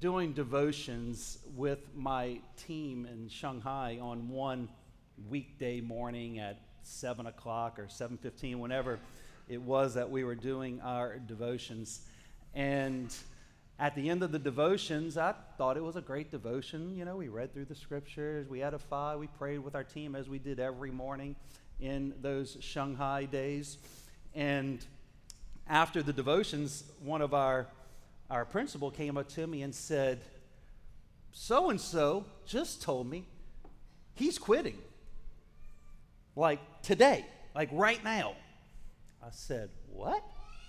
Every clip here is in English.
doing devotions with my team in Shanghai on one weekday morning at 7 o'clock or 7.15 whenever it was that we were doing our devotions. And at the end of the devotions i thought it was a great devotion. You know we read through the scriptures we had a five we prayed with our team as we did every morning in those shanghai days. And after the devotions one of our our principal came up to me and said so and so just told me he's quitting like today, like right now. I said, What?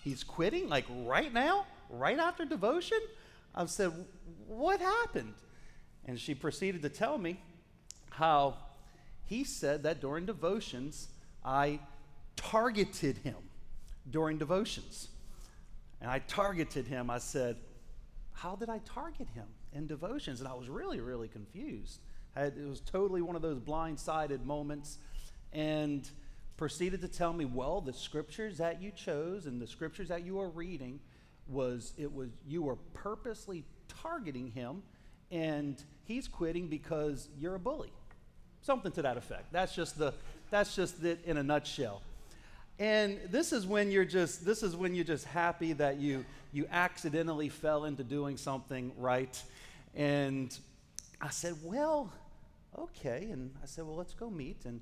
He's quitting like right now? Right after devotion? I said, What happened? And she proceeded to tell me how he said that during devotions, I targeted him during devotions. And I targeted him. I said, How did I target him in devotions? And I was really, really confused. it was totally one of those blindsided moments and proceeded to tell me, well, the scriptures that you chose and the scriptures that you are reading was it was you were purposely targeting him and he's quitting because you're a bully. Something to that effect. That's just the that's just it in a nutshell. And this is when you're just this is when you're just happy that you you accidentally fell into doing something right. And I said, "Well, okay." And I said, "Well, let's go meet." And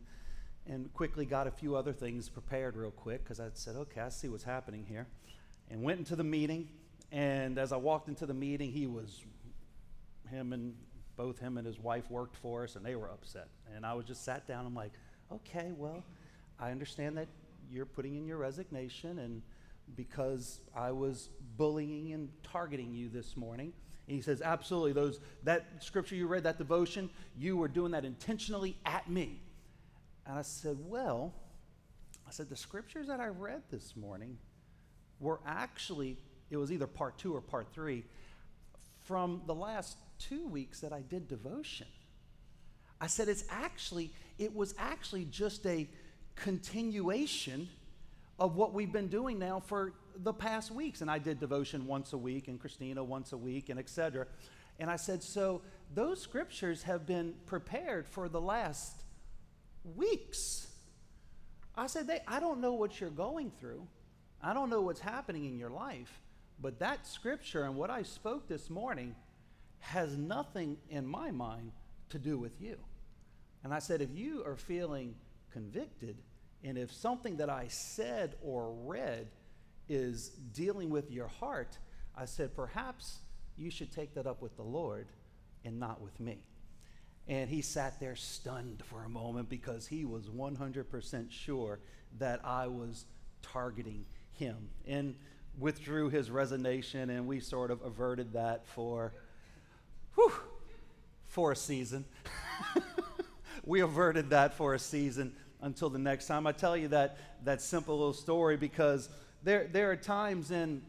and quickly got a few other things prepared real quick because I said, okay, I see what's happening here. And went into the meeting. And as I walked into the meeting, he was, him and both him and his wife worked for us, and they were upset. And I was just sat down. I'm like, okay, well, I understand that you're putting in your resignation, and because I was bullying and targeting you this morning. And he says, absolutely, those that scripture you read, that devotion, you were doing that intentionally at me. And I said, Well, I said, the scriptures that I read this morning were actually, it was either part two or part three, from the last two weeks that I did devotion. I said, it's actually, it was actually just a continuation of what we've been doing now for the past weeks. And I did devotion once a week, and Christina once a week, and etc. And I said, so those scriptures have been prepared for the last weeks. I said, they, I don't know what you're going through. I don't know what's happening in your life, but that scripture and what I spoke this morning has nothing in my mind to do with you. And I said, if you are feeling convicted, and if something that I said or read is dealing with your heart, I said, perhaps you should take that up with the Lord and not with me. And he sat there stunned for a moment because he was 100% sure that I was targeting him and withdrew his resignation. And we sort of averted that for, whew, for a season. we averted that for a season until the next time. I tell you that, that simple little story because there, there are times in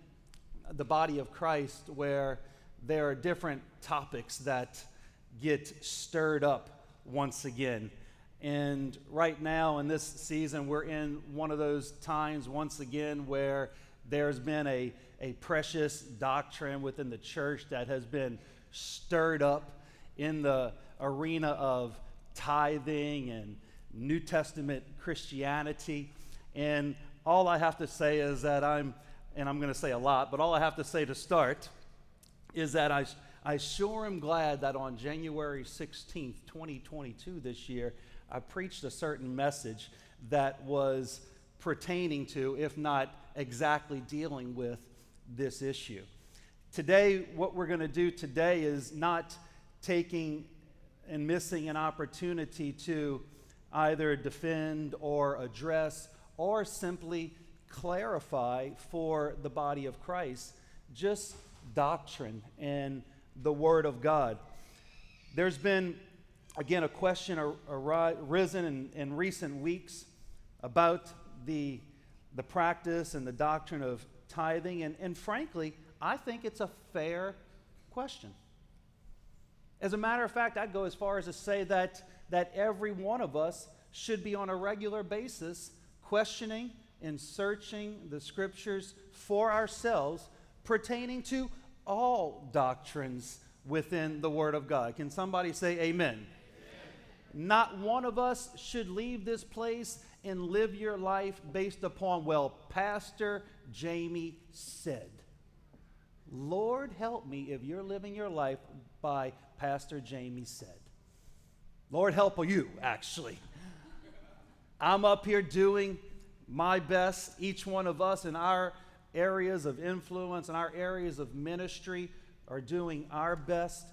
the body of Christ where there are different topics that get stirred up once again. And right now, in this season, we're in one of those times once again where there's been a, a precious doctrine within the church that has been stirred up in the arena of tithing and New Testament Christianity. And all I have to say is that I'm, and I'm going to say a lot, but all I have to say to start is that I I sure am glad that on January 16th, 2022, this year, I preached a certain message that was pertaining to, if not exactly dealing with, this issue. Today, what we're going to do today is not taking and missing an opportunity to either defend or address or simply clarify for the body of Christ just doctrine and the Word of God. There's been, again, a question arisen in, in recent weeks about the, the practice and the doctrine of tithing, and, and frankly, I think it's a fair question. As a matter of fact, I'd go as far as to say that, that every one of us should be on a regular basis questioning and searching the scriptures for ourselves pertaining to all doctrines within the Word of God. Can somebody say amen? amen? Not one of us should leave this place and live your life based upon, well, Pastor Jamie said. Lord, help me if you're living your life by Pastor Jamie said. Lord, help you, actually. I'm up here doing my best, each one of us in our areas of influence and our areas of ministry are doing our best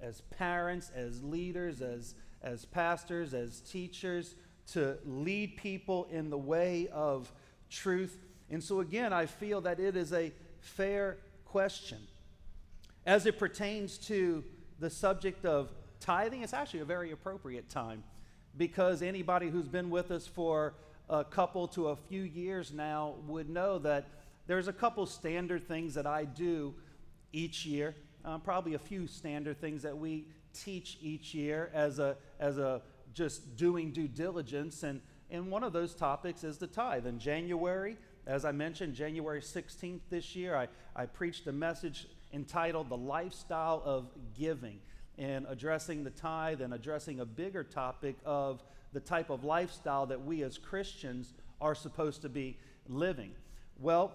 as parents, as leaders, as, as pastors, as teachers to lead people in the way of truth. And so, again, I feel that it is a fair question. As it pertains to the subject of tithing, it's actually a very appropriate time because anybody who's been with us for a couple to a few years now would know that there's a couple standard things that I do each year, uh, probably a few standard things that we teach each year as a, as a just doing due diligence. And, and one of those topics is the tithe. In January, as I mentioned, January 16th this year, I, I preached a message entitled The Lifestyle of Giving and addressing the tithe and addressing a bigger topic of the type of lifestyle that we as Christians are supposed to be living. Well,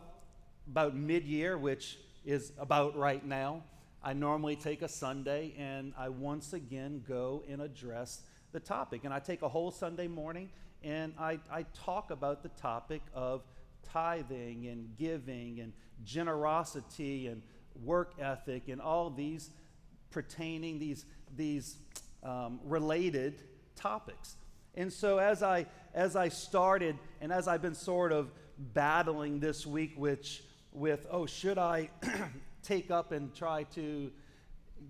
about mid year, which is about right now, I normally take a Sunday and I once again go and address the topic. And I take a whole Sunday morning and I, I talk about the topic of tithing and giving and generosity and work ethic and all these pertaining, these, these um, related topics. And so as I, as I started and as I've been sort of battling this week which, with, oh, should I take up and try to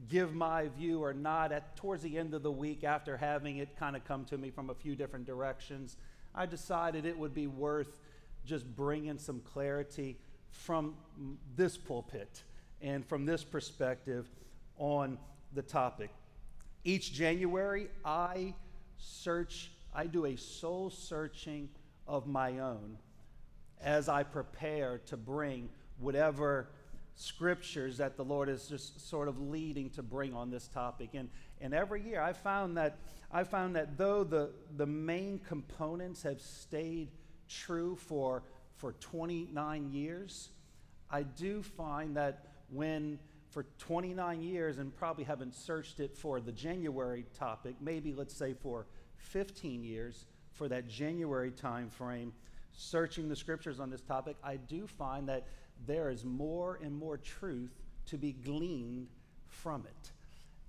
give my view or not at towards the end of the week after having it kind of come to me from a few different directions i decided it would be worth just bringing some clarity from this pulpit and from this perspective on the topic each january i search i do a soul searching of my own as i prepare to bring whatever scriptures that the Lord is just sort of leading to bring on this topic. And, and every year I found that I found that though the, the main components have stayed true for, for 29 years, I do find that when for 29 years and probably haven't searched it for the January topic, maybe let's say for 15 years for that January time frame, searching the scriptures on this topic, I do find that there is more and more truth to be gleaned from it.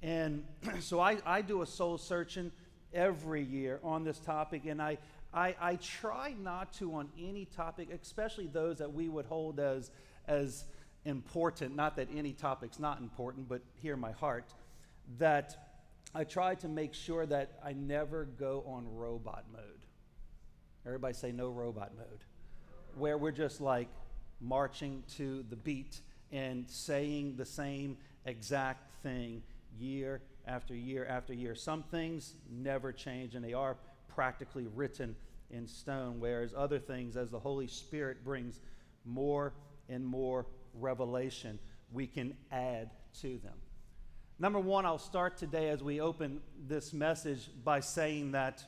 And so I, I do a soul searching every year on this topic, and I, I, I try not to on any topic, especially those that we would hold as, as important, not that any topic's not important, but hear my heart, that I try to make sure that I never go on robot mode. Everybody say no robot mode. Where we're just like, marching to the beat and saying the same exact thing year after year after year. Some things never change and they are practically written in stone, whereas other things, as the Holy Spirit brings more and more revelation, we can add to them. Number one, I'll start today as we open this message by saying that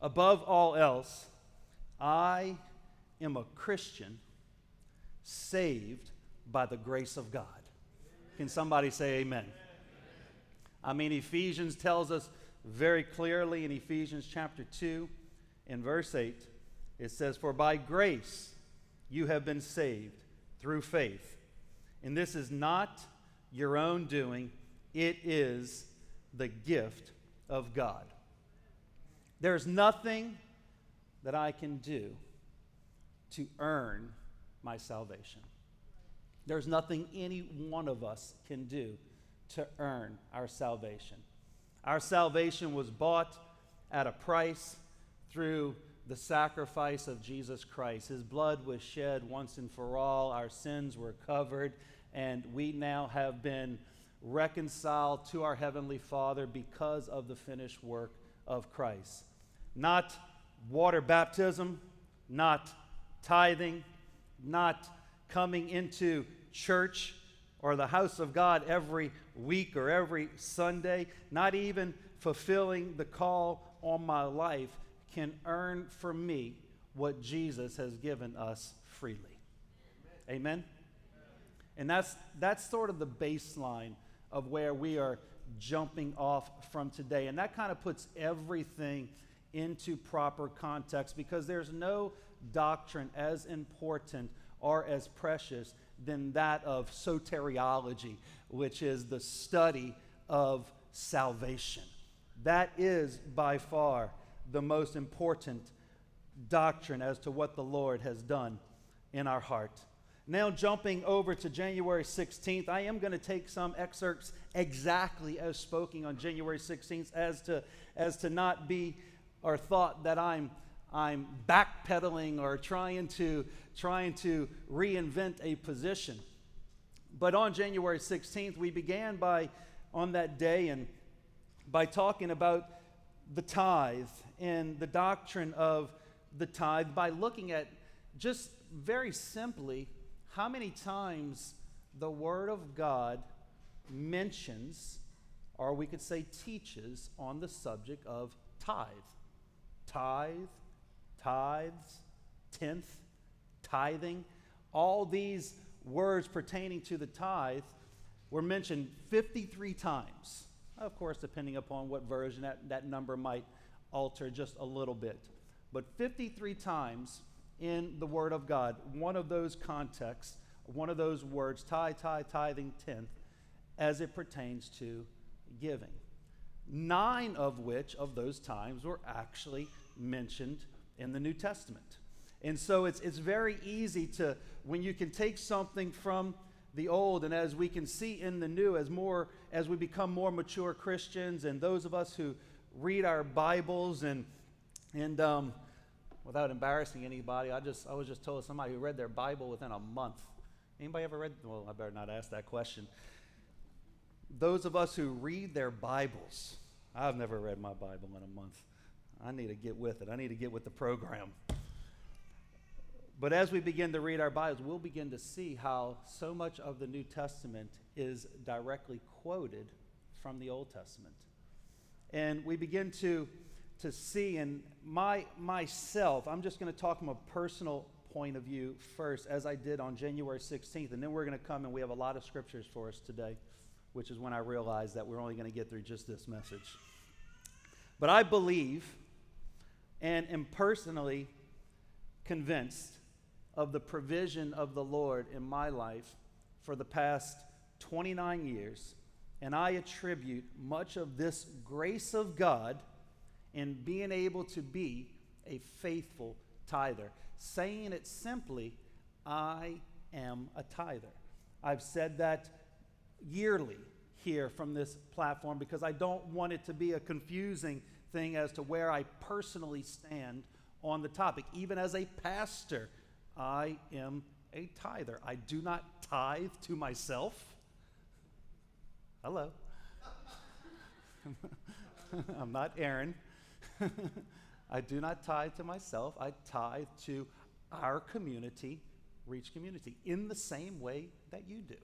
above all else, I am a Christian saved by the grace of God. Can somebody say amen? I mean, Ephesians tells us very clearly in Ephesians chapter 2, in verse 8, it says, For by grace you have been saved through faith. And this is not your own doing, it is the gift of God. There's nothing that I can do to earn my salvation. There's nothing any one of us can do to earn our salvation. Our salvation was bought at a price through the sacrifice of Jesus Christ. His blood was shed once and for all, our sins were covered, and we now have been reconciled to our Heavenly Father because of the finished work of Christ. Not water baptism, not tithing, not coming into church or the house of God every week or every Sunday, not even fulfilling the call on my life can earn for me what Jesus has given us freely. Amen. Amen? And that's, that's sort of the baseline of where we are jumping off from today. And that kind of puts everything into proper context because there's no doctrine as important or as precious than that of soteriology, which is the study of salvation. That is by far the most important doctrine as to what the Lord has done in our heart. Now, jumping over to January 16th, I am going to take some excerpts exactly as spoken on January 16th, as to, as to not be or thought that I'm, I'm backpedaling or trying to, trying to reinvent a position. But on January 16th, we began by, on that day, and by talking about the tithe and the doctrine of the tithe by looking at just very simply how many times the Word of God mentions, or we could say teaches, on the subject of tithe. Tithe, tithes, tenth, tithing, all these words pertaining to the tithe were mentioned 53 times. Of course, depending upon what version, that, that number might alter just a little bit. But 53 times in the Word of God, one of those contexts, one of those words, tithe, tithe, tithing, tenth, as it pertains to giving. Nine of which of those times were actually mentioned in the New Testament. And so it's, it's very easy to, when you can take something from the old and as we can see in the new, as more as we become more mature Christians and those of us who read our Bibles and and um, without embarrassing anybody, I just I was just told somebody who read their Bible within a month. Anybody ever read? Well, I better not ask that question. Those of us who read their Bibles, I've never read my Bible in a month. I need to get with it. I need to get with the program. But as we begin to read our Bibles, we'll begin to see how so much of the New Testament is directly quoted from the Old Testament. And we begin to, to see, and my, myself, I'm just going to talk from a personal point of view first, as I did on January 16th. And then we're going to come and we have a lot of scriptures for us today, which is when I realized that we're only going to get through just this message. But I believe and am personally convinced of the provision of the Lord in my life for the past 29 years, and I attribute much of this grace of God in being able to be a faithful tither. Saying it simply, I am a tither. I've said that yearly here from this platform because I don't want it to be a confusing thing as to where I personally stand on the topic. Even as a pastor, I am a tither. I do not tithe to myself. Hello. I'm not Aaron. I do not tithe to myself. I tithe to our community, Reach Community, in the same way that you do.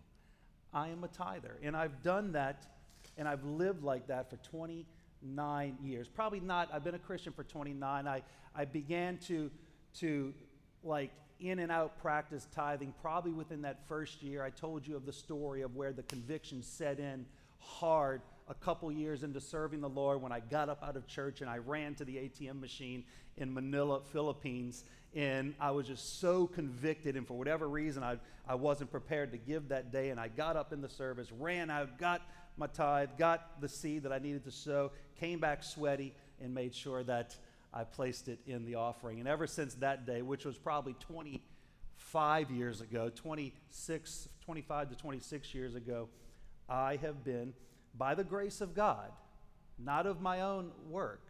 I am a tither. And I've done that and I've lived like that for 29 years. Probably not, I've been a Christian for 29. I, I began to, to like in and out practice tithing probably within that first year. I told you of the story of where the conviction set in hard a couple years into serving the Lord when I got up out of church and I ran to the ATM machine in Manila, Philippines. And I was just so convicted, and for whatever reason, I, I wasn't prepared to give that day. And I got up in the service, ran out, got my tithe, got the seed that I needed to sow, came back sweaty, and made sure that I placed it in the offering. And ever since that day, which was probably 25 years ago, 26, 25 to 26 years ago, I have been, by the grace of God, not of my own work,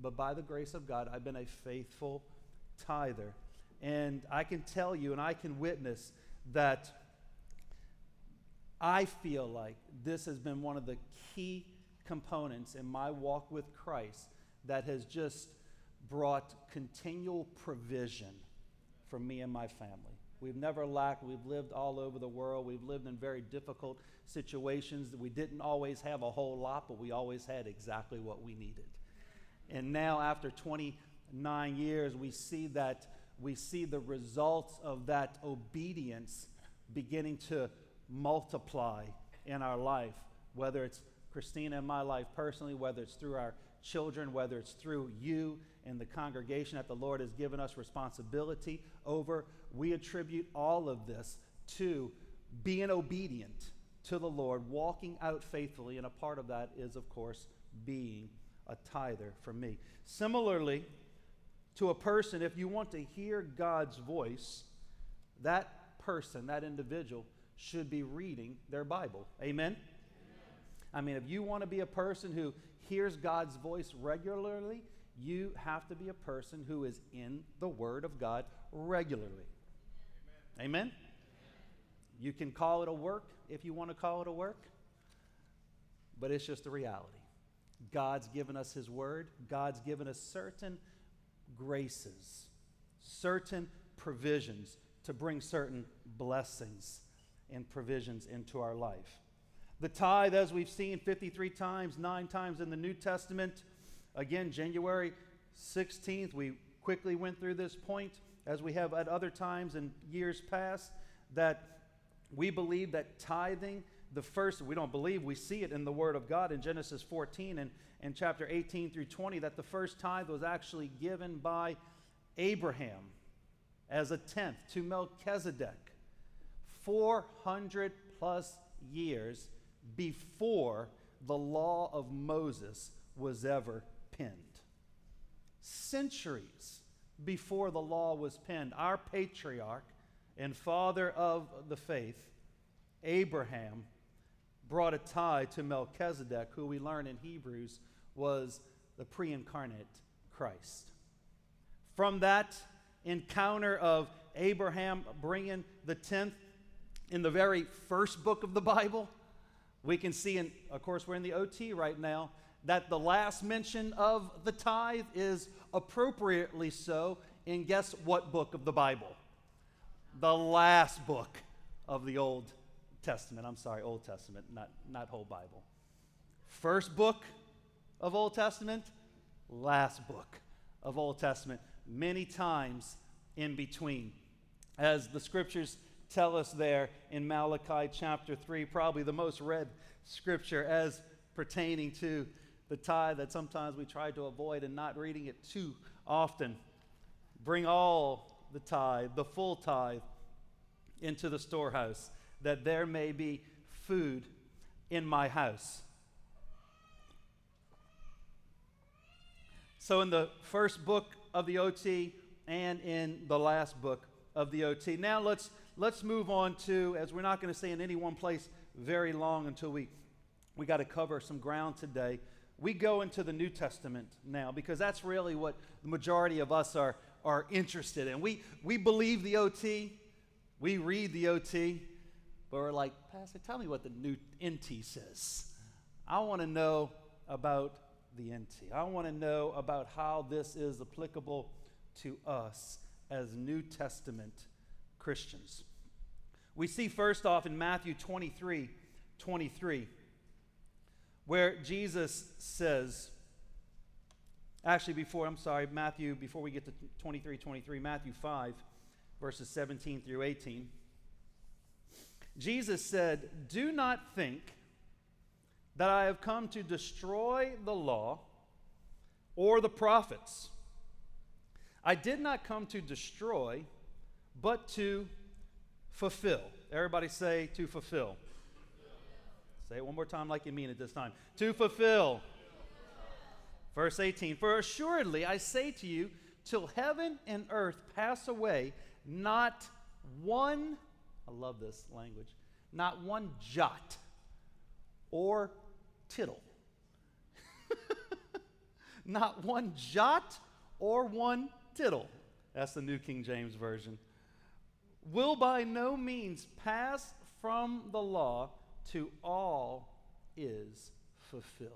but by the grace of God, I've been a faithful tither. And I can tell you and I can witness that I feel like this has been one of the key components in my walk with Christ that has just brought continual provision for me and my family. We've never lacked. We've lived all over the world. We've lived in very difficult situations. We didn't always have a whole lot, but we always had exactly what we needed. And now, after 29 years, we see that we see the results of that obedience beginning to multiply in our life, whether it's Christina in my life personally, whether it's through our children, whether it's through you and the congregation that the Lord has given us responsibility over. We attribute all of this to being obedient to the Lord, walking out faithfully, and a part of that is, of course, being a tither for me. Similarly, to a person, if you want to hear God's voice, that person, that individual, should be reading their Bible. Amen? Amen? I mean, if you want to be a person who hears God's voice regularly, you have to be a person who is in the Word of God regularly. Amen? Amen? You can call it a work if you want to call it a work, but it's just a reality. God's given us His Word, God's given us certain graces, certain provisions to bring certain blessings and provisions into our life. The tithe, as we've seen 53 times, nine times in the New Testament. Again, January 16th, we quickly went through this point, as we have at other times in years past, that we believe that tithing, the first, we don't believe, we see it in the Word of God in Genesis 14 and, and chapter 18 through 20, that the first tithe was actually given by Abraham as a tenth to Melchizedek 400 plus years before the law of Moses was ever penned. Centuries before the law was penned, our patriarch and father of the faith, Abraham, brought a tie to Melchizedek, who we learn in Hebrews was the pre incarnate Christ. From that encounter of Abraham bringing the tenth in the very first book of the Bible, we can see, and of course, we're in the OT right now, that the last mention of the tithe is appropriately so in guess what book of the Bible? The last book of the Old Testament. I'm sorry, Old Testament, not, not whole Bible. First book of Old Testament, last book of Old Testament, many times in between. As the scriptures tell us there in Malachi chapter 3, probably the most read scripture as pertaining to the tithe that sometimes we try to avoid and not reading it too often. Bring all the tithe, the full tithe, into the storehouse, that there may be food in my house. So, in the first book of the OT and in the last book of the OT. Now, let's, let's move on to, as we're not going to stay in any one place very long until we, we got to cover some ground today. We go into the New Testament now because that's really what the majority of us are, are interested in. We, we believe the OT, we read the OT, but we're like, Pastor, tell me what the new NT says. I want to know about the NT. I want to know about how this is applicable to us as New Testament Christians. We see first off in Matthew 23 23, where Jesus says, actually, before, I'm sorry, Matthew, before we get to 23 23, Matthew 5, verses 17 through 18. Jesus said, Do not think that I have come to destroy the law or the prophets. I did not come to destroy, but to fulfill. Everybody say, to fulfill. Say it one more time like you mean it this time. To fulfill. Verse 18 For assuredly I say to you, till heaven and earth pass away, not one, I love this language, not one jot or tittle. not one jot or one tittle. That's the New King James Version. Will by no means pass from the law to all is fulfilled.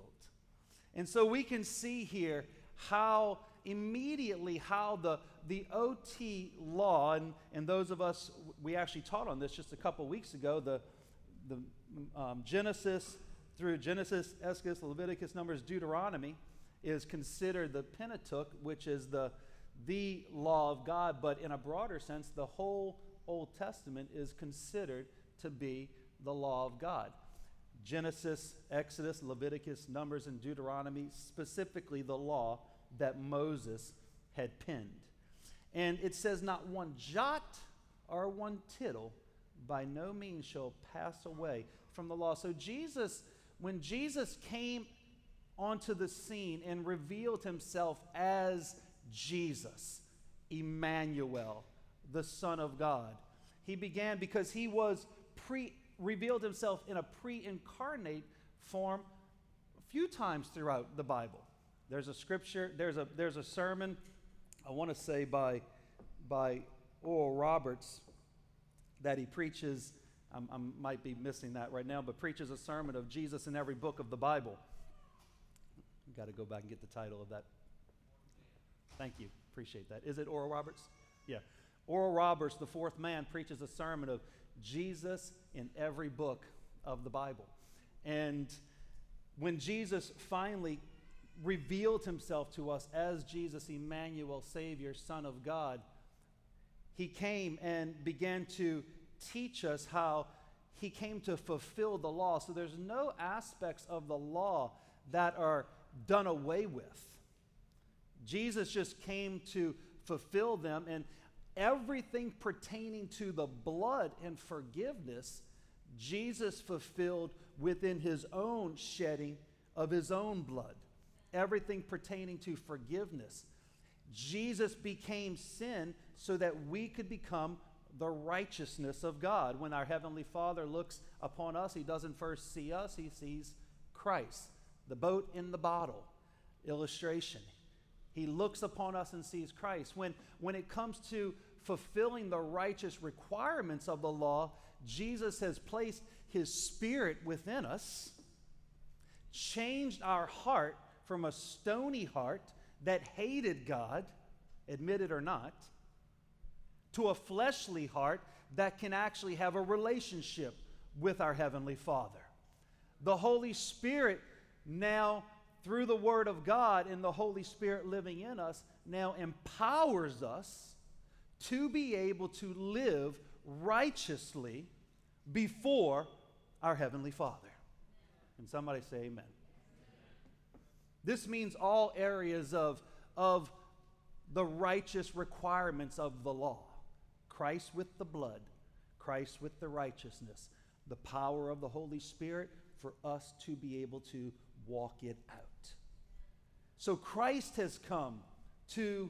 And so we can see here how immediately how the, the OT law, and, and those of us, we actually taught on this just a couple weeks ago, the, the um, Genesis through Genesis, Exodus, Leviticus, Numbers, Deuteronomy is considered the Pentateuch, which is the, the law of God, but in a broader sense, the whole Old Testament is considered to be the law of God. Genesis, Exodus, Leviticus, Numbers, and Deuteronomy, specifically the law that Moses had penned. And it says, Not one jot or one tittle by no means shall pass away from the law. So, Jesus, when Jesus came onto the scene and revealed himself as Jesus, Emmanuel, the Son of God, he began because he was pre revealed himself in a pre incarnate form a few times throughout the Bible. There's a scripture, there's a, there's a sermon, I want to say by, by Oral Roberts, that he preaches. I might be missing that right now, but preaches a sermon of Jesus in every book of the Bible. Got to go back and get the title of that. Thank you. Appreciate that. Is it Oral Roberts? Yeah. Oral Roberts, the fourth man, preaches a sermon of Jesus in every book of the Bible. And when Jesus finally revealed himself to us as Jesus, Emmanuel, Savior, Son of God, he came and began to teach us how he came to fulfill the law. So there's no aspects of the law that are done away with. Jesus just came to fulfill them, and everything pertaining to the blood and forgiveness, Jesus fulfilled within his own shedding of his own blood. Everything pertaining to forgiveness. Jesus became sin so that we could become the righteousness of God. When our Heavenly Father looks upon us, He doesn't first see us, He sees Christ. The boat in the bottle illustration. He looks upon us and sees Christ. When, when it comes to fulfilling the righteous requirements of the law, Jesus has placed His Spirit within us, changed our heart from a stony heart that hated God, admit it or not, to a fleshly heart that can actually have a relationship with our Heavenly Father. The Holy Spirit now, through the Word of God and the Holy Spirit living in us, now empowers us to be able to live righteously before our Heavenly Father. And somebody say amen. This means all areas of, of the righteous requirements of the law Christ with the blood, Christ with the righteousness, the power of the Holy Spirit for us to be able to walk it out. So Christ has come to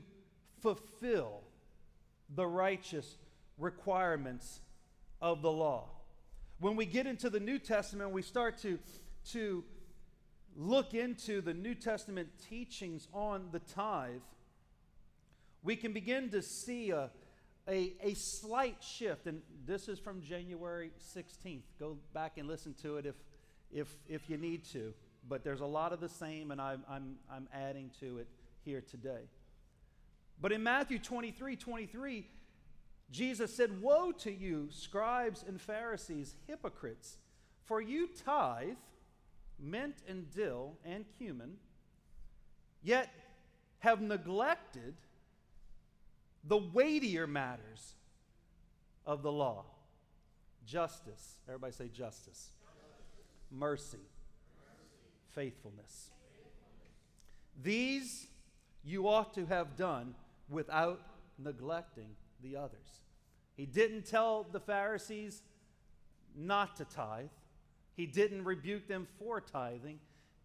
fulfill the righteous requirements of the law. When we get into the New Testament, we start to, to look into the New Testament teachings on the tithe, we can begin to see a, a, a slight shift. And this is from January 16th. Go back and listen to it if, if, if you need to. But there's a lot of the same, and I'm, I'm, I'm adding to it here today. But in Matthew 23 23, Jesus said, Woe to you, scribes and Pharisees, hypocrites, for you tithe mint and dill and cumin, yet have neglected the weightier matters of the law justice. Everybody say justice. Mercy. Faithfulness. These you ought to have done without neglecting the others. He didn't tell the Pharisees not to tithe. He didn't rebuke them for tithing.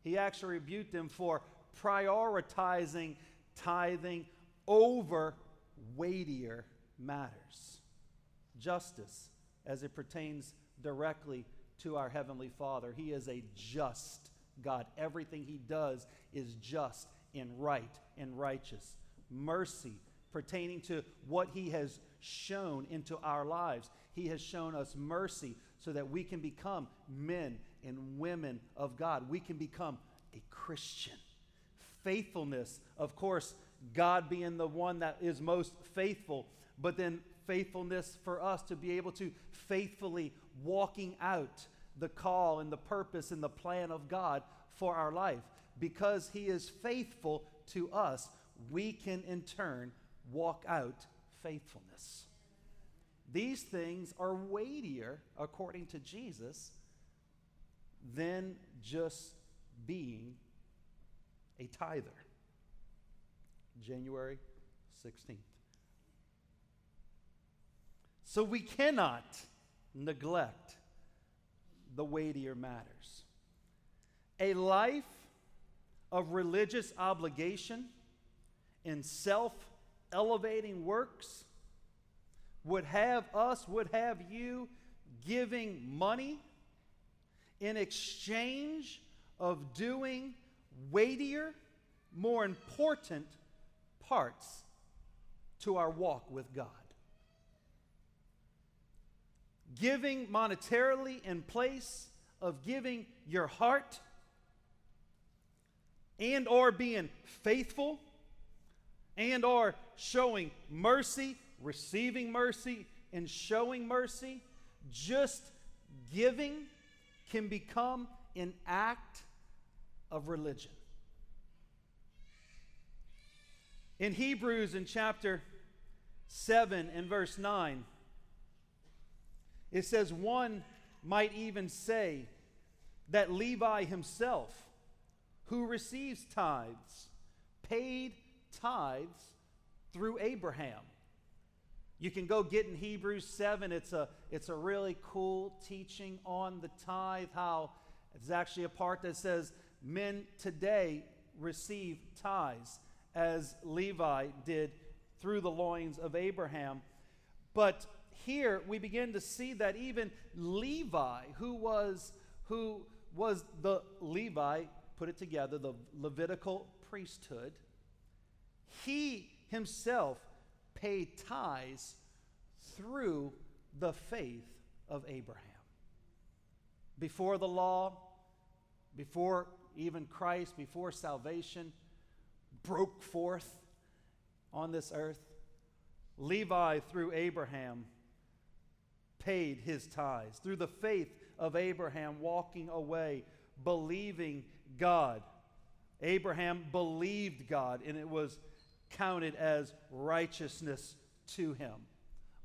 He actually rebuked them for prioritizing tithing over weightier matters. Justice, as it pertains directly to our Heavenly Father. He is a just God. Everything He does is just and right and righteous. Mercy, pertaining to what He has shown into our lives. He has shown us mercy so that we can become men and women of God. We can become a Christian. faithfulness. Of course, God being the one that is most faithful, but then faithfulness for us to be able to faithfully walking out the call and the purpose and the plan of God for our life. Because He is faithful to us, we can in turn walk out faithfulness. These things are weightier, according to Jesus, than just being a tither. January 16th. So we cannot neglect the weightier matters. A life of religious obligation and self elevating works would have us, would have you giving money in exchange of doing weightier, more important parts to our walk with God. Giving monetarily in place of giving your heart and or being faithful and or showing mercy, receiving mercy and showing mercy, just giving can become an act of religion. In Hebrews, in chapter 7 and verse 9, it says, One might even say that Levi himself, who receives tithes, paid tithes through Abraham. You can go get in Hebrews 7. It's a, it's a really cool teaching on the tithe, how it's actually a part that says men today receive tithes as Levi did through the loins of Abraham. But here we begin to see that even Levi, who was who was the Levi, put it together, the Levitical priesthood, he himself paid tithes through the faith of Abraham. Before the law, before even Christ, before salvation broke forth on this earth, Levi, through Abraham, paid his tithes. Through the faith of Abraham, walking away, believing God. Abraham believed God, and it was counted as righteousness to him.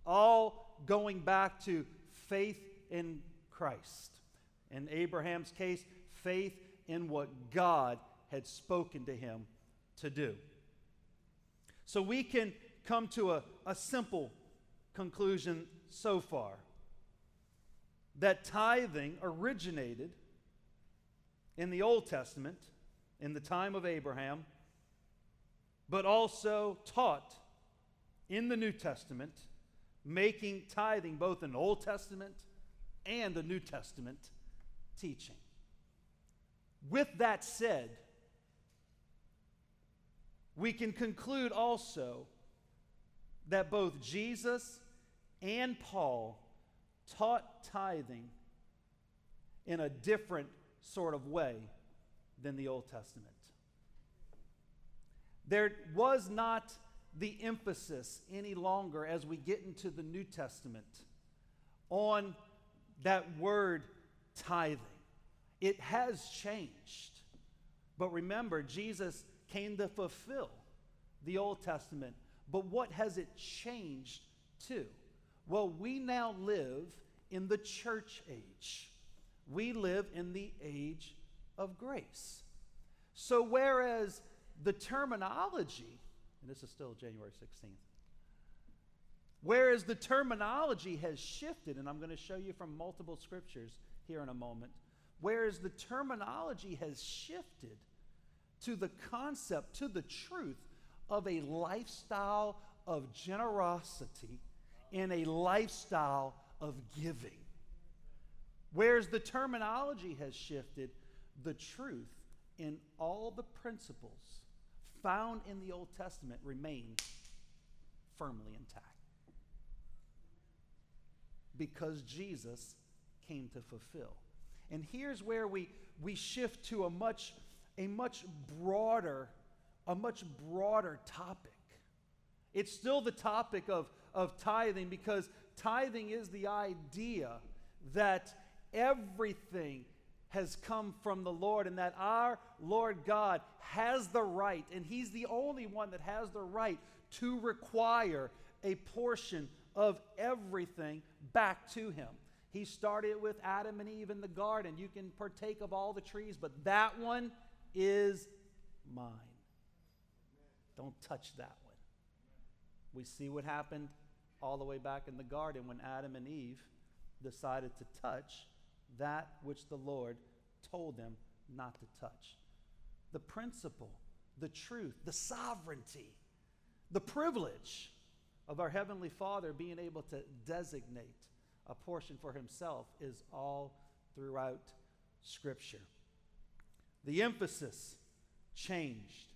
All going back to faith in Christ. In Abraham's case, faith in what God had spoken to him to do. So we can come to a, a simple conclusion so far that tithing originated in the Old Testament, in the time of Abraham, but also taught in the New Testament, making tithing both an Old Testament and a New Testament teaching. With that said, we can conclude also that both Jesus and Paul taught tithing in a different sort of way than the Old Testament. There was not the emphasis any longer as we get into the New Testament on that word tithing. It has changed. But remember, Jesus came to fulfill the Old Testament. But what has it changed to? Well, we now live in the church age. We live in the age of grace. So, whereas the terminology, and this is still January 16th, whereas the terminology has shifted, and I'm going to show you from multiple scriptures here in a moment, whereas the terminology has shifted to the concept, to the truth of a lifestyle of generosity and a lifestyle of giving. Whereas the terminology has shifted, the truth in all the principles found in the Old Testament remain firmly intact. Because Jesus came to fulfill. And here's where we, we shift to a much, a much broader a much broader topic. It's still the topic of, of tithing because tithing is the idea that everything has come from the Lord and that our Lord God has the right, and He's the only one that has the right to require a portion of everything back to Him. He started with Adam and Eve in the garden. You can partake of all the trees, but that one is mine. Don't touch that one. We see what happened all the way back in the garden when Adam and Eve decided to touch that which the Lord told them not to touch. The principle, the truth, the sovereignty, the privilege of our Heavenly Father being able to designate a portion for Himself is all throughout Scripture. The emphasis changed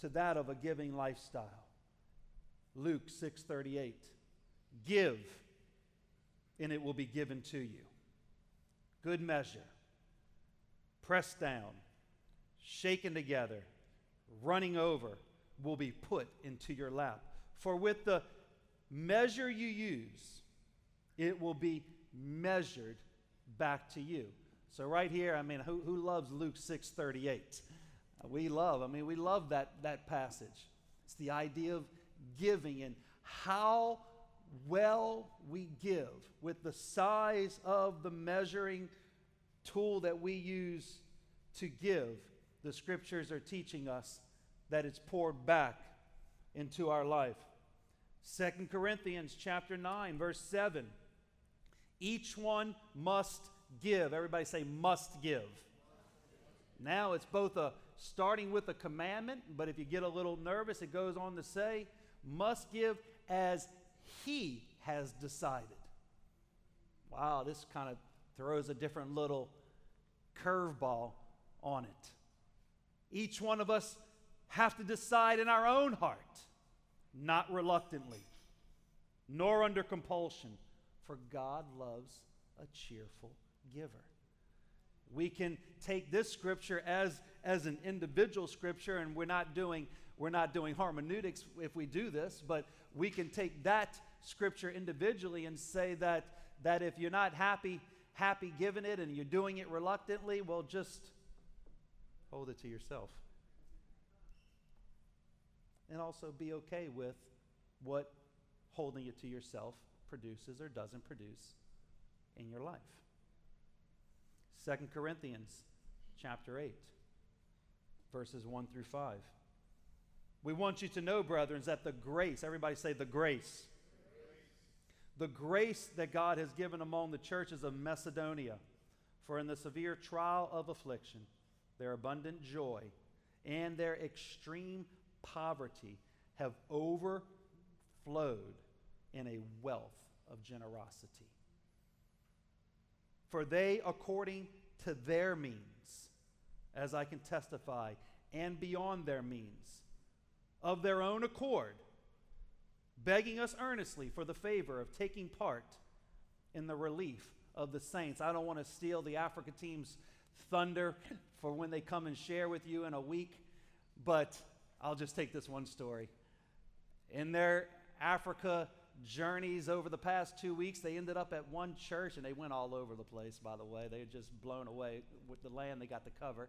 to that of a giving lifestyle. Luke 6:38 Give and it will be given to you. Good measure, pressed down, shaken together, running over, will be put into your lap. For with the measure you use, it will be measured back to you. So right here, I mean, who, who loves Luke 6:38? Uh, we love, I mean, we love that, that passage. It's the idea of giving and how well we give with the size of the measuring tool that we use to give, the scriptures are teaching us that it's poured back into our life. Second Corinthians chapter 9 verse 7 Each one must give. Everybody say must give. Now it's both a starting with a commandment, but if you get a little nervous it goes on to say must give as he has decided. Wow, this kind of throws a different little curveball on it. Each one of us have to decide in our own heart, not reluctantly, nor under compulsion, for God loves a cheerful giver. We can take this scripture as, as an individual scripture, and we're not doing we're not doing hermeneutics if we do this, but we can take that scripture individually and say that, that if you're not happy, happy giving it and you're doing it reluctantly, well, just hold it to yourself. And also be okay with what holding it to yourself produces or doesn't produce in your life. Second Corinthians chapter 8, verses 1 through 5. We want you to know, brethren, that the grace, everybody say the grace, the grace that God has given among the churches of Macedonia, for in the severe trial of affliction, their abundant joy and their extreme poverty have overflowed in a wealth of generosity. For they, according to their means, as I can testify, and beyond their means, of their own accord, begging us earnestly for the favor of taking part in the relief of the saints. I don't want to steal the Africa team's thunder for when they come and share with you in a week, but I'll just take this one story. In their Africa journeys over the past two weeks, they ended up at one church and they went all over the place, by the way. They were just blown away with the land they got to cover.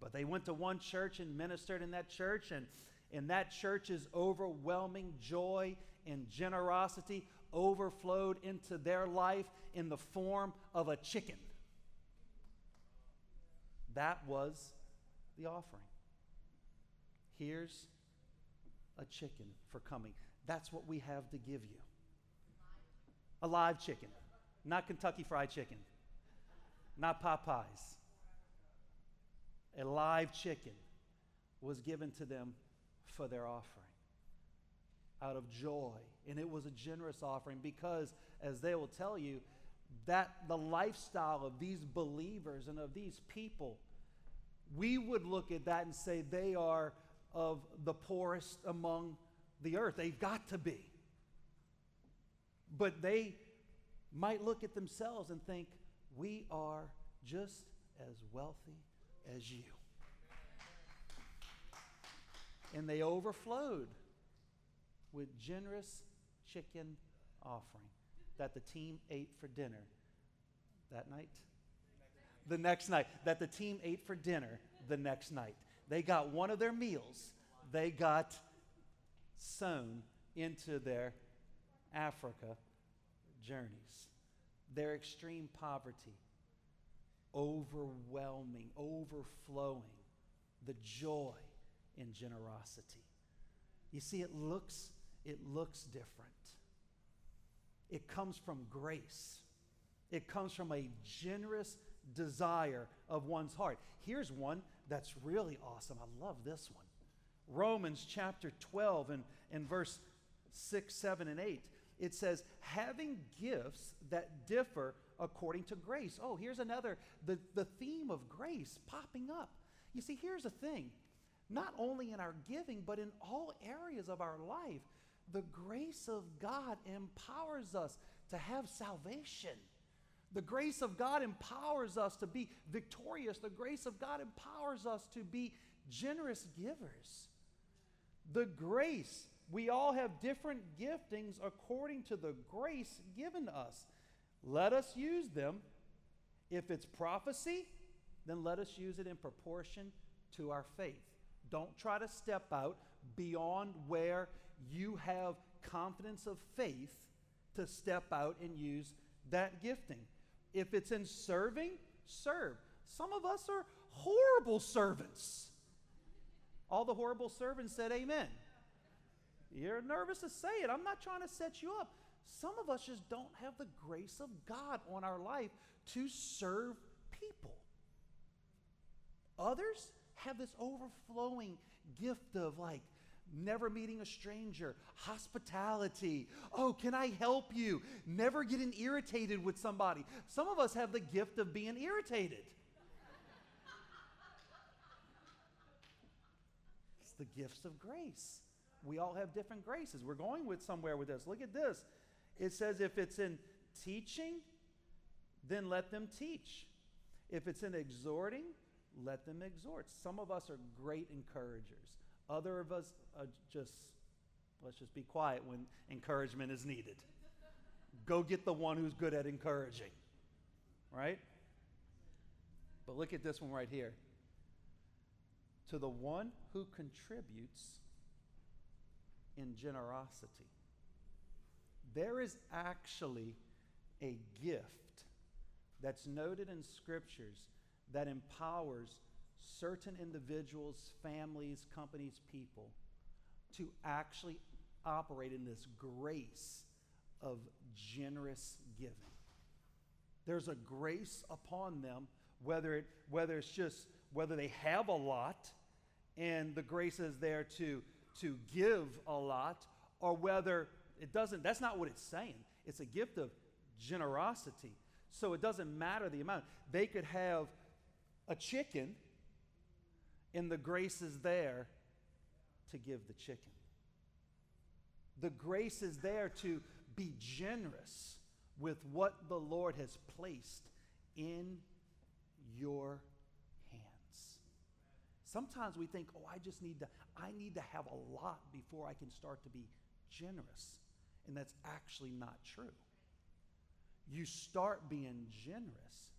But they went to one church and ministered in that church, and and that church's overwhelming joy and generosity overflowed into their life in the form of a chicken. That was the offering. Here's a chicken for coming. That's what we have to give you. A live chicken, not Kentucky Fried Chicken, not Popeyes. A live chicken was given to them for their offering out of joy. And it was a generous offering because, as they will tell you, that the lifestyle of these believers and of these people, we would look at that and say they are of the poorest among the earth. They've got to be. But they might look at themselves and think, we are just as wealthy as you. and they overflowed with generous chicken offering that the team ate for dinner that night. The next night, that the team ate for dinner the next night. They got one of their meals, they got sown into their Africa journeys. Their extreme poverty, overwhelming, overflowing, the joy in generosity. You see, it looks, it looks different. It comes from grace. It comes from a generous desire of one's heart. Here's one that's really awesome. I love this one. Romans chapter 12 and, and verse 6, 7, and 8. It says, having gifts that differ according to grace. Oh, here's another, the, the theme of grace popping up. You see, here's the thing not only in our giving, but in all areas of our life, the grace of God empowers us to have salvation. The grace of God empowers us to be victorious. The grace of God empowers us to be generous givers. The grace, we all have different giftings according to the grace given us. Let us use them. If it's prophecy, then let us use it in proportion to our faith. Don't try to step out beyond where you have confidence of faith to step out and use that gifting. If it's in serving, serve. Some of us are horrible servants. All the horrible servants said, Amen. You're nervous to say it. I'm not trying to set you up. Some of us just don't have the grace of God on our life to serve people. Others have this overflowing gift of like never meeting a stranger, hospitality. Oh, can I help you? Never getting irritated with somebody. Some of us have the gift of being irritated. it's the gifts of grace. We all have different graces. We're going with somewhere with this. Look at this. It says if it's in teaching, then let them teach. If it's in exhorting, let them exhort. Some of us are great encouragers. Other of us are just, let's just be quiet when encouragement is needed. Go get the one who's good at encouraging, right? But look at this one right here. To the one who contributes in generosity. There is actually a gift that's noted in scriptures that empowers certain individuals, families, companies, people to actually operate in this grace of generous giving. There's a grace upon them, whether, it, whether it's just whether they have a lot and the grace is there to, to give a lot, or whether it doesn't, that's not what it's saying. It's a gift of generosity. So it doesn't matter the amount. They could have a chicken, and the grace is there to give the chicken. The grace is there to be generous with what the Lord has placed in your. Sometimes we think, oh, I just need to, I need to have a lot before I can start to be generous. And that's actually not true. You start being generous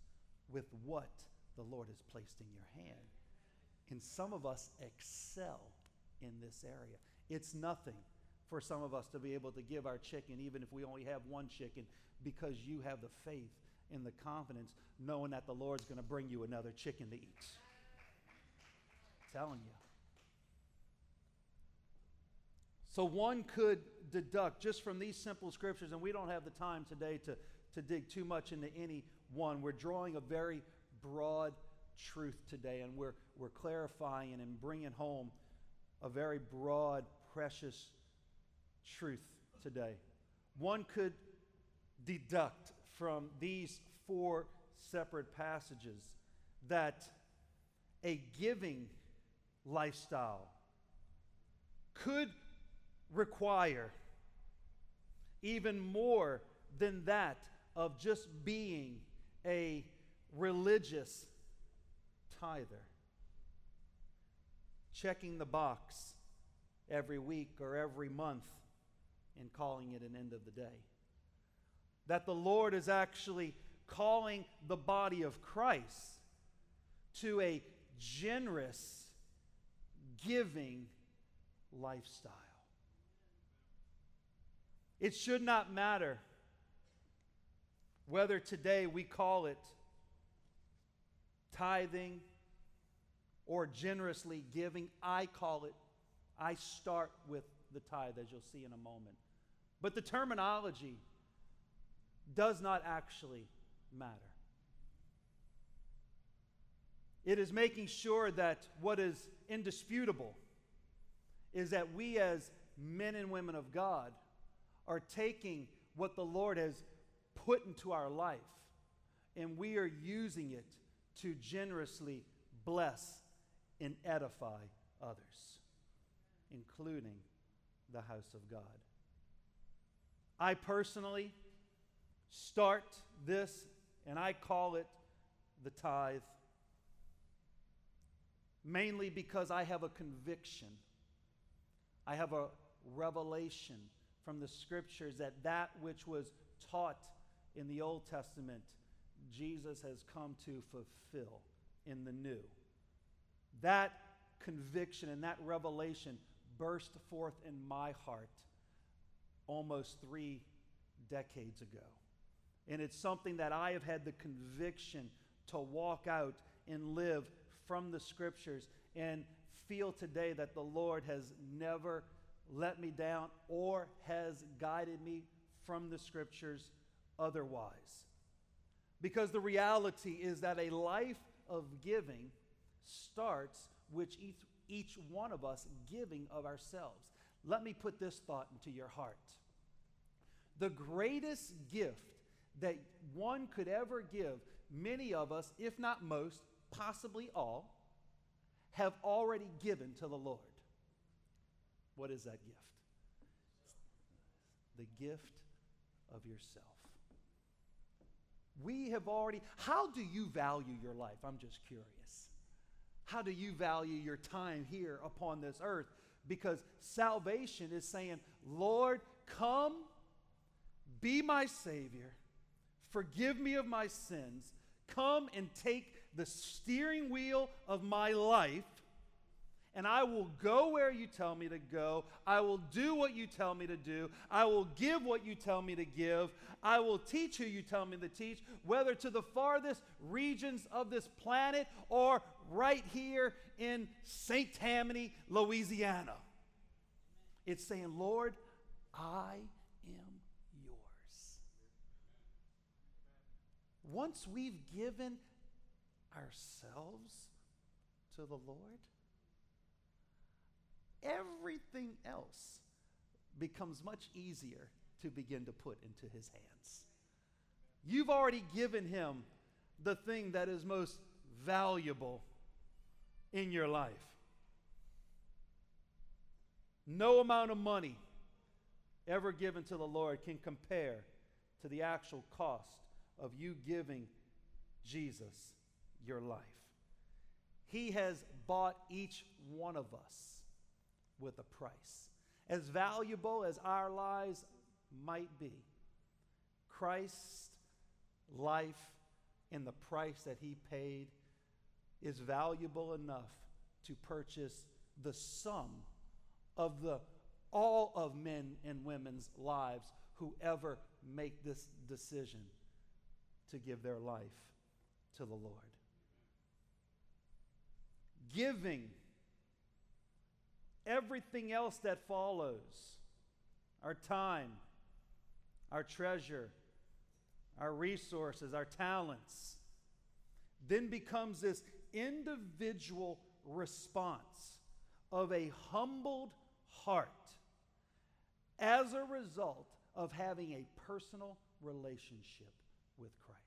with what the Lord has placed in your hand. And some of us excel in this area. It's nothing for some of us to be able to give our chicken, even if we only have one chicken, because you have the faith and the confidence knowing that the Lord's going to bring you another chicken to eat. Telling you. So one could deduct just from these simple scriptures, and we don't have the time today to, to dig too much into any one. We're drawing a very broad truth today, and we're, we're clarifying and bringing home a very broad, precious truth today. One could deduct from these four separate passages that a giving lifestyle could require even more than that of just being a religious tither. Checking the box every week or every month and calling it an end of the day. That the Lord is actually calling the body of Christ to a generous, giving lifestyle. It should not matter whether today we call it tithing or generously giving. I call it, I start with the tithe, as you'll see in a moment. But the terminology does not actually matter. It is making sure that what is indisputable is that we, as men and women of God, are taking what the Lord has put into our life and we are using it to generously bless and edify others, including the house of God. I personally start this and I call it the tithe mainly because I have a conviction. I have a revelation from the scriptures that that which was taught in the Old Testament, Jesus has come to fulfill in the new. That conviction and that revelation burst forth in my heart almost three decades ago. And it's something that I have had the conviction to walk out and live from the scriptures and feel today that the Lord has never let me down or has guided me from the scriptures otherwise. Because the reality is that a life of giving starts with each, each one of us giving of ourselves. Let me put this thought into your heart. The greatest gift that one could ever give, many of us, if not most, possibly all, have already given to the Lord. What is that gift? The gift of yourself. We have already, how do you value your life? I'm just curious. How do you value your time here upon this earth? Because salvation is saying, Lord, come, be my Savior, forgive me of my sins, come and take the steering wheel of my life and I will go where you tell me to go. I will do what you tell me to do. I will give what you tell me to give. I will teach who you tell me to teach, whether to the farthest regions of this planet or right here in St. Tammany, Louisiana. It's saying, Lord, I am yours. Once we've given ourselves to the Lord, everything else becomes much easier to begin to put into his hands. You've already given him the thing that is most valuable in your life. No amount of money ever given to the Lord can compare to the actual cost of you giving Jesus your life. He has bought each one of us with a price. As valuable as our lives might be, Christ's life and the price that he paid is valuable enough to purchase the sum of the all of men and women's lives who ever make this decision to give their life to the Lord. Giving everything else that follows our time, our treasure, our resources, our talents then becomes this individual response of a humbled heart as a result of having a personal relationship with Christ.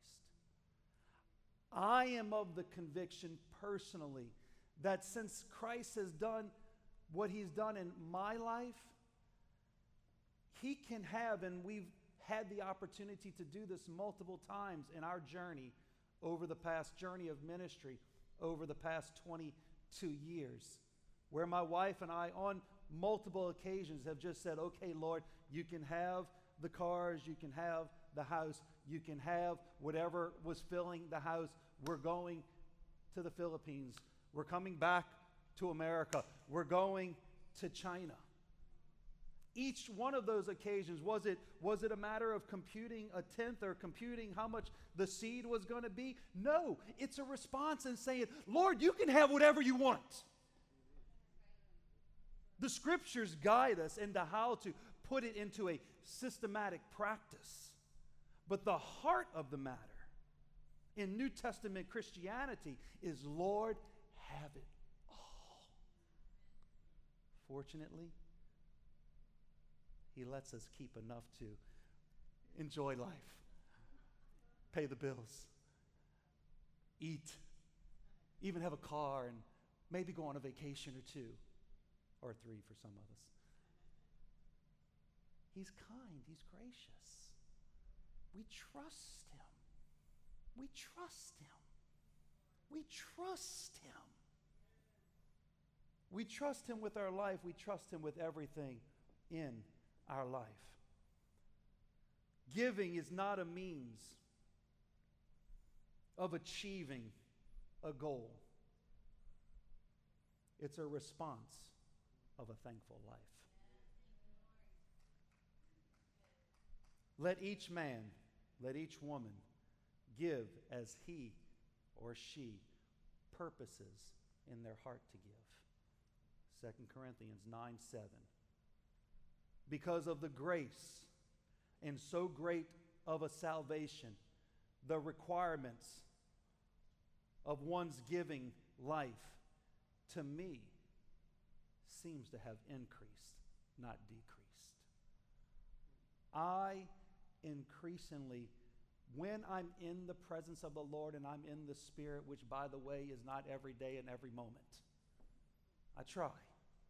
I am of the conviction personally that since Christ has done what He's done in my life, He can have, and we've had the opportunity to do this multiple times in our journey over the past journey of ministry over the past 22 years, where my wife and I, on multiple occasions have just said, okay, Lord, you can have the cars, you can have the house, you can have whatever was filling the house. We're going to the Philippines. We're coming back to America. We're going to China. Each one of those occasions, was it, was it a matter of computing a tenth or computing how much the seed was going to be? No, it's a response and saying, Lord, you can have whatever you want. The scriptures guide us into how to put it into a systematic practice. But the heart of the matter in New Testament Christianity is Lord, have it all. Fortunately, He lets us keep enough to enjoy life, pay the bills, eat, even have a car, and maybe go on a vacation or two, or three for some of us. He's kind, He's gracious. We trust Him. We trust Him. We trust Him. We trust Him with our life. We trust Him with everything in our life. Giving is not a means of achieving a goal, it's a response of a thankful life. Let each man, let each woman give as he or she purposes in their heart to give. 2 Corinthians 9 7. Because of the grace and so great of a salvation, the requirements of one's giving life to me seems to have increased, not decreased. I increasingly when I'm in the presence of the Lord and I'm in the Spirit, which, by the way, is not every day and every moment. I try,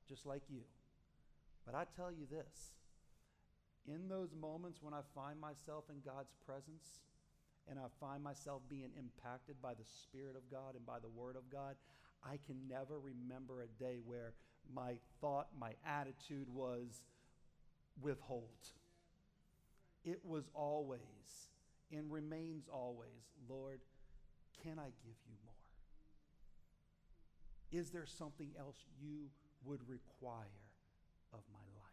just like you. But I tell you this in those moments when I find myself in God's presence and I find myself being impacted by the Spirit of God and by the Word of God, I can never remember a day where my thought, my attitude was withhold. It was always and remains always Lord, can I give you more? Is there something else you would require of my life?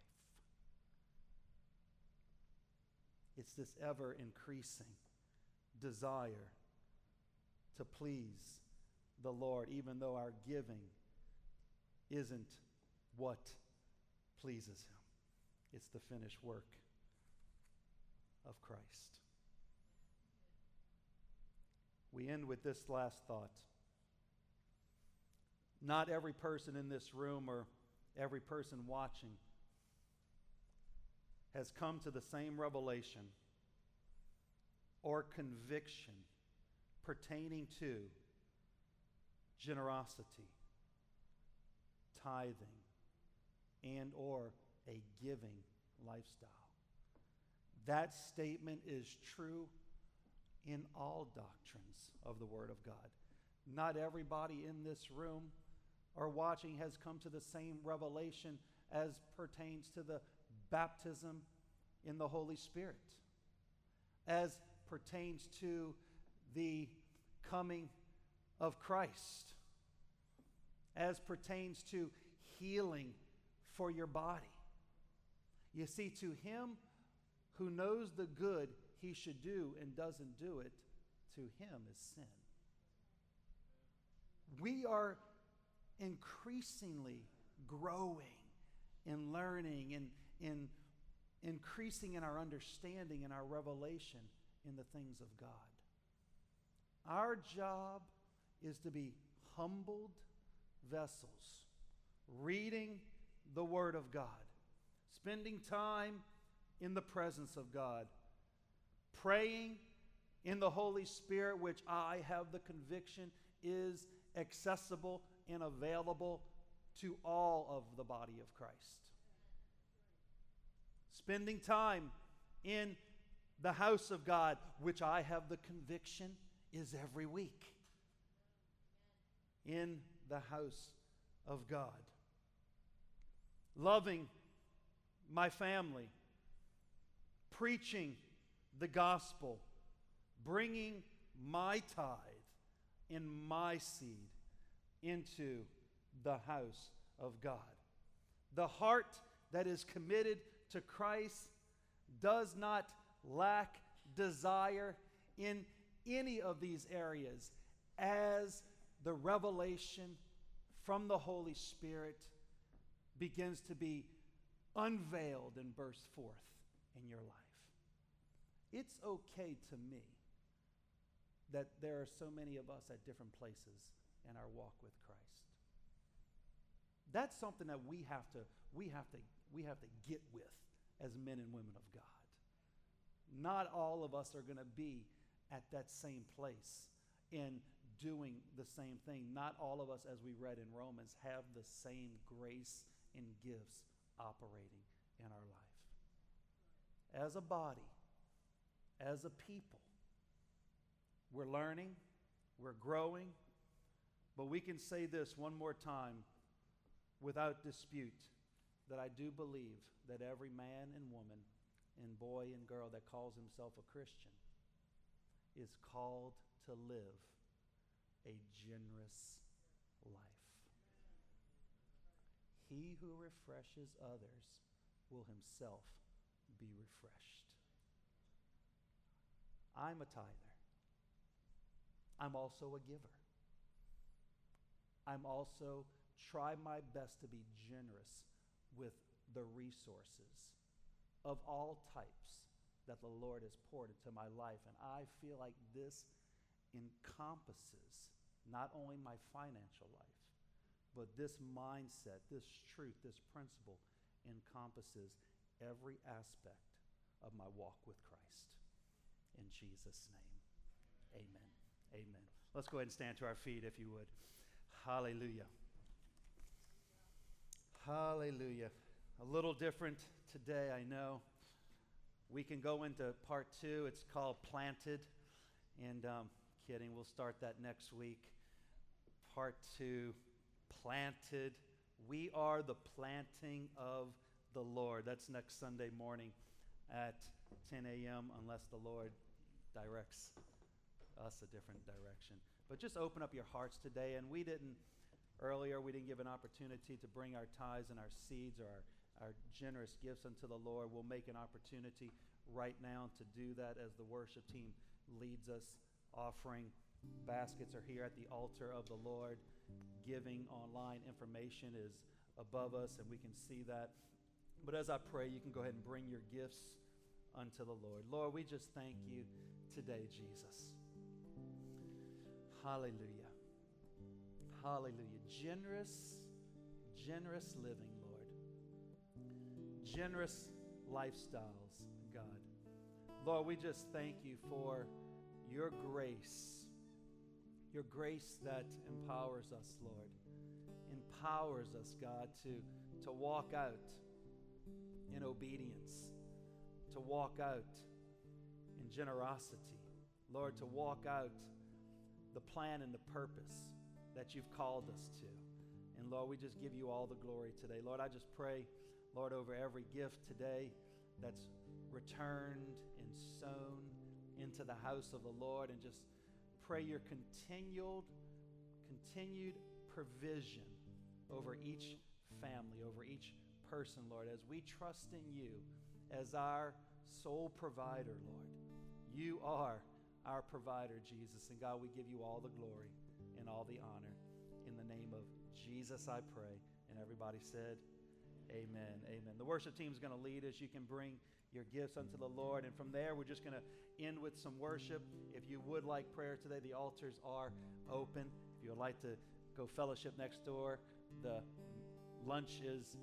It's this ever increasing desire to please the Lord, even though our giving isn't what pleases Him. It's the finished work of Christ. We end with this last thought. Not every person in this room or every person watching has come to the same revelation or conviction pertaining to generosity, tithing, and or a giving lifestyle. That statement is true in all doctrines of the Word of God. Not everybody in this room or watching has come to the same revelation as pertains to the baptism in the Holy Spirit, as pertains to the coming of Christ, as pertains to healing for your body. You see, to him who knows the good he should do and doesn't do it, to him is sin. We are increasingly growing in learning and in increasing in our understanding and our revelation in the things of God. Our job is to be humbled vessels, reading the Word of God, spending time in the presence of God, praying in the Holy Spirit, which I have the conviction is accessible and available to all of the body of Christ. Spending time in the house of God, which I have the conviction is every week. In the house of God. loving my family, preaching the gospel, bringing my tithe in my seed into the house of God. The heart that is committed to Christ does not lack desire in any of these areas as the revelation from the Holy Spirit begins to be unveiled and burst forth in your life. It's okay to me that there are so many of us at different places in our walk with Christ. That's something that we have to we have to we have to get with as men and women of God. Not all of us are going to be at that same place in doing the same thing. Not all of us, as we read in Romans, have the same grace and gifts operating in our life. As a body, as a people, we're learning, we're growing, but we can say this one more time without dispute that I do believe that every man and woman and boy and girl that calls himself a Christian is called to live a generous life. He who refreshes others will himself be refreshed. I'm a tither. I'm also a giver. I'm also try my best to be generous with the resources of all types that the Lord has poured into my life. And I feel like this encompasses not only my financial life, but this mindset, this truth, this principle encompasses every aspect of my walk with Christ. In Jesus' name, amen. Amen. Let's go ahead and stand to our feet if you would. Hallelujah. Hallelujah. A little different today, I know. We can go into part two. It's called Planted. And um, kidding, we'll start that next week. Part two Planted. We are the planting of the Lord. That's next Sunday morning at 10 a.m., unless the Lord directs us a different direction. But just open up your hearts today. And we didn't, earlier, we didn't give an opportunity to bring our tithes and our seeds or our, our generous gifts unto the Lord. We'll make an opportunity right now to do that as the worship team leads us. Offering baskets are here at the altar of the Lord. Giving online information is above us, and we can see that. But as I pray, you can go ahead and bring your gifts unto the Lord. Lord, we just thank you today, Jesus. Hallelujah. Hallelujah. Generous, generous living, Lord. Generous lifestyles, God. Lord, we just thank you for your grace. Your grace that empowers us, Lord. Empowers us, God, to, to walk out in obedience, to walk out in generosity. Lord, to walk out the plan and the purpose that you've called us to. And Lord, we just give you all the glory today. Lord, I just pray, Lord, over every gift today that's returned and sown into the house of the Lord and just pray your continued continued provision over each family, over each person, Lord, as we trust in you as our sole provider, Lord. You are our provider, Jesus. And God, we give you all the glory and all the honor. In the name of Jesus, I pray. And everybody said, Amen. Amen. The worship team is going to lead us. You can bring your gifts unto the Lord. And from there, we're just going to end with some worship. If you would like prayer today, the altars are open. If you would like to go fellowship next door, the lunch is